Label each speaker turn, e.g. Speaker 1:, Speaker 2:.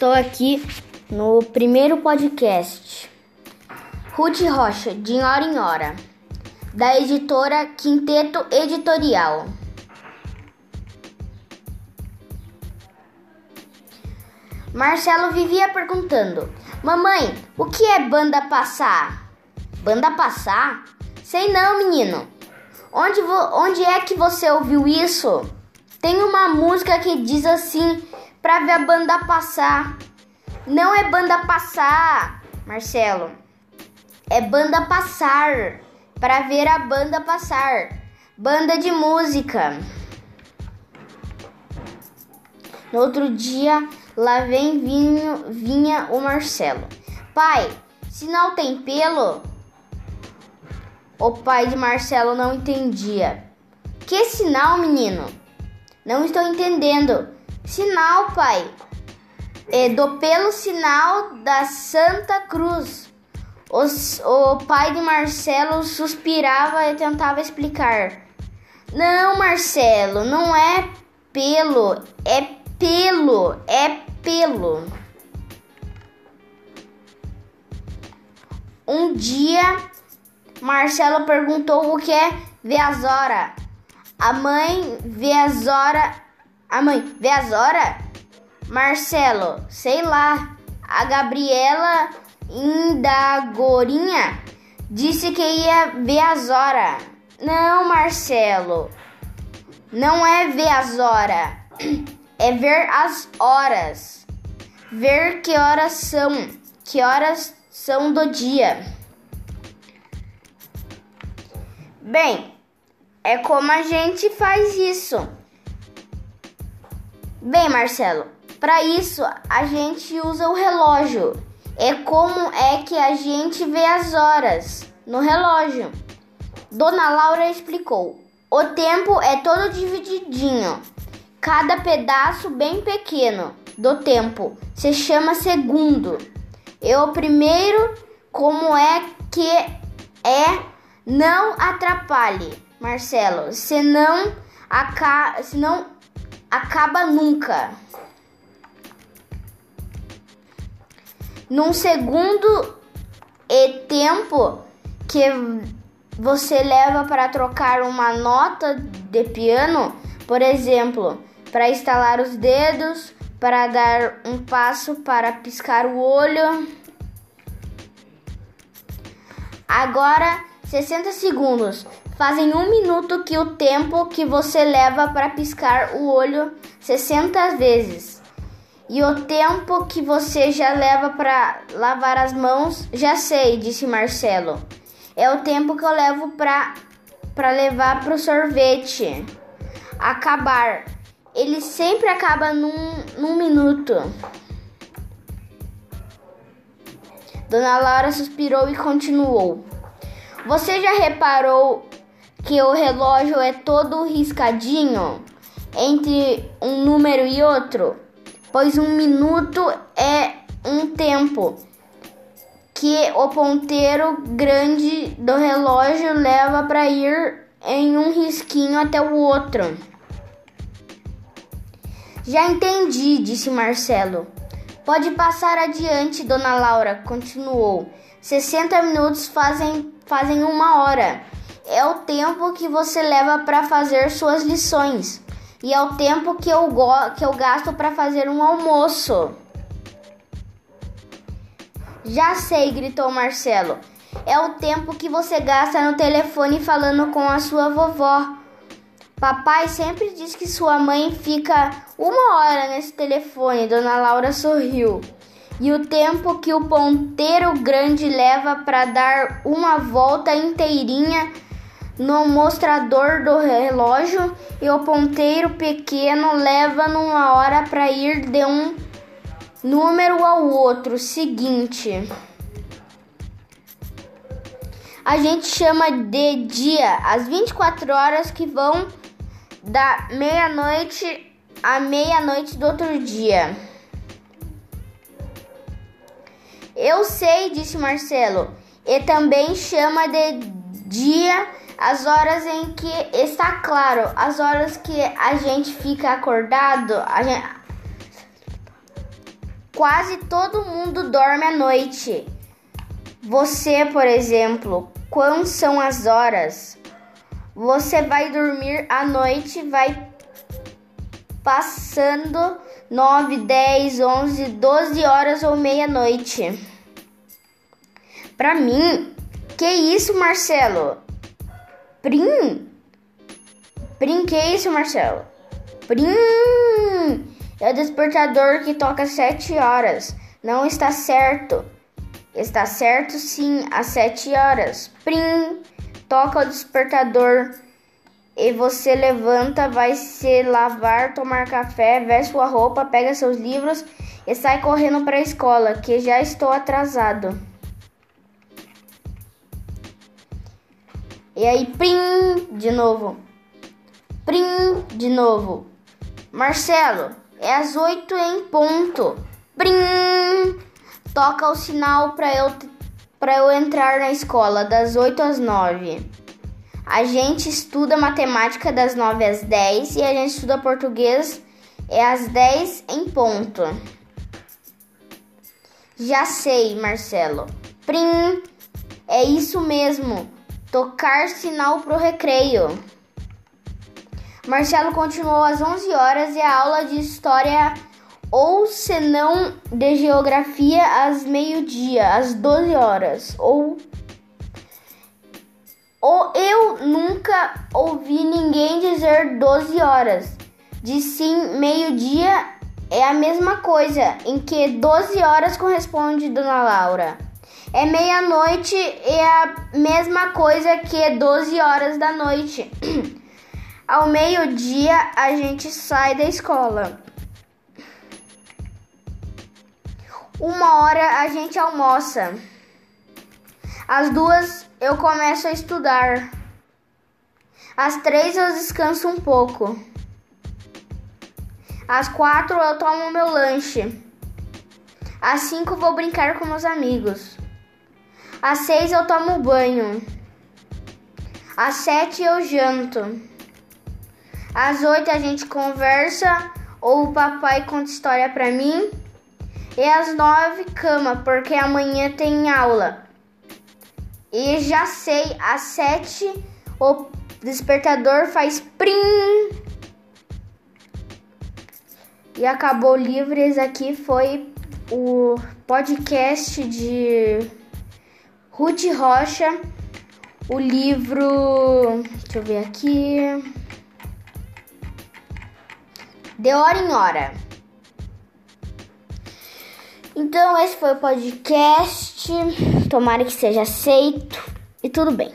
Speaker 1: Estou aqui no primeiro podcast. Ruth Rocha, de Hora em Hora, da editora Quinteto Editorial. Marcelo vivia perguntando: Mamãe, o que é banda passar? Banda passar? Sei não, menino. Onde, onde é que você ouviu isso? Tem uma música que diz assim pra ver a banda passar. Não é banda passar, Marcelo. É banda passar. Pra ver a banda passar. Banda de música. No outro dia, lá vem vinho, vinha o Marcelo. Pai, sinal tem pelo? O pai de Marcelo não entendia. Que sinal, menino? Não estou entendendo. Sinal, pai. É do pelo sinal da Santa Cruz. Os, o pai de Marcelo suspirava e tentava explicar. Não, Marcelo, não é pelo, é pelo, é pelo. Um dia, Marcelo perguntou o que é Veazora. A mãe Veazora. A mãe Veazora? Marcelo, sei lá. A Gabriela Indagorinha disse que ia Veazora. Não, Marcelo. Não é Veazora. É ver as horas. Ver que horas são. Que horas são do dia. Bem, é como a gente faz isso. Bem, Marcelo, para isso a gente usa o relógio. É como é que a gente vê as horas no relógio. Dona Laura explicou. O tempo é todo divididinho. Cada pedaço bem pequeno do tempo se chama segundo. E o primeiro, como é que é, não atrapalhe. Marcelo, senão, aca senão acaba nunca. Num segundo e tempo que você leva para trocar uma nota de piano, por exemplo, para estalar os dedos, para dar um passo, para piscar o olho. Agora, 60 segundos fazem um minuto que o tempo que você leva para piscar o olho 60 vezes. E o tempo que você já leva para lavar as mãos, já sei, disse Marcelo. É o tempo que eu levo para para levar pro sorvete. Acabar. Ele sempre acaba num, num minuto. Dona Laura suspirou e continuou. Você já reparou que o relógio é todo riscadinho entre um número e outro, pois um minuto é um tempo que o ponteiro grande do relógio leva para ir em um risquinho até o outro. Já entendi, disse Marcelo. Pode passar adiante, dona Laura, continuou. 60 minutos fazem, fazem uma hora é o tempo que você leva para fazer suas lições e é o tempo que eu, que eu gasto para fazer um almoço. Já sei, gritou Marcelo. É o tempo que você gasta no telefone falando com a sua vovó. Papai sempre diz que sua mãe fica uma hora nesse telefone. Dona Laura sorriu. E o tempo que o ponteiro grande leva para dar uma volta inteirinha no mostrador do relógio e o ponteiro pequeno leva numa hora para ir de um número ao outro seguinte. A gente chama de dia as 24 horas que vão da meia-noite à meia-noite do outro dia. Eu sei, disse Marcelo, e também chama de dia as horas em que está claro, as horas que a gente fica acordado, gente... quase todo mundo dorme à noite. Você, por exemplo, quais são as horas? Você vai dormir à noite, vai passando 9, 10, 11, 12 horas ou meia-noite. Pra mim, que isso, Marcelo? Prim? Prim, que isso, Marcelo? Prim! É o despertador que toca 7 horas. Não está certo. Está certo sim, às 7 horas. Prim! Toca o despertador e você levanta, vai se lavar, tomar café, veste sua roupa, pega seus livros e sai correndo para a escola, que já estou atrasado. E aí, prim, de novo. Prim, de novo. Marcelo, é às oito em ponto. Prim, toca o sinal para eu para eu entrar na escola das 8 às 9. A gente estuda matemática das 9 às 10 e a gente estuda português é às 10 em ponto. Já sei, Marcelo. Prim, é isso mesmo. Tocar sinal pro recreio. Marcelo continuou às 11 horas e a aula de história ou se não de geografia às meio-dia, às 12 horas, ou ou eu nunca ouvi ninguém dizer 12 horas. De sim, meio-dia é a mesma coisa, em que 12 horas corresponde, dona Laura. É meia-noite é a mesma coisa que 12 horas da noite. Ao meio-dia a gente sai da escola. Uma hora a gente almoça. Às duas eu começo a estudar. Às três eu descanso um pouco. Às quatro eu tomo meu lanche. Às cinco vou brincar com meus amigos. Às seis eu tomo banho. Às sete eu janto. Às oito a gente conversa ou o papai conta história pra mim. E às nove cama, porque amanhã tem aula. E já sei, às sete o despertador faz prim. E acabou livres aqui foi o podcast de Ruth Rocha, o livro, deixa eu ver aqui, de hora em hora. Então esse foi o podcast. Tomara que seja aceito e tudo bem.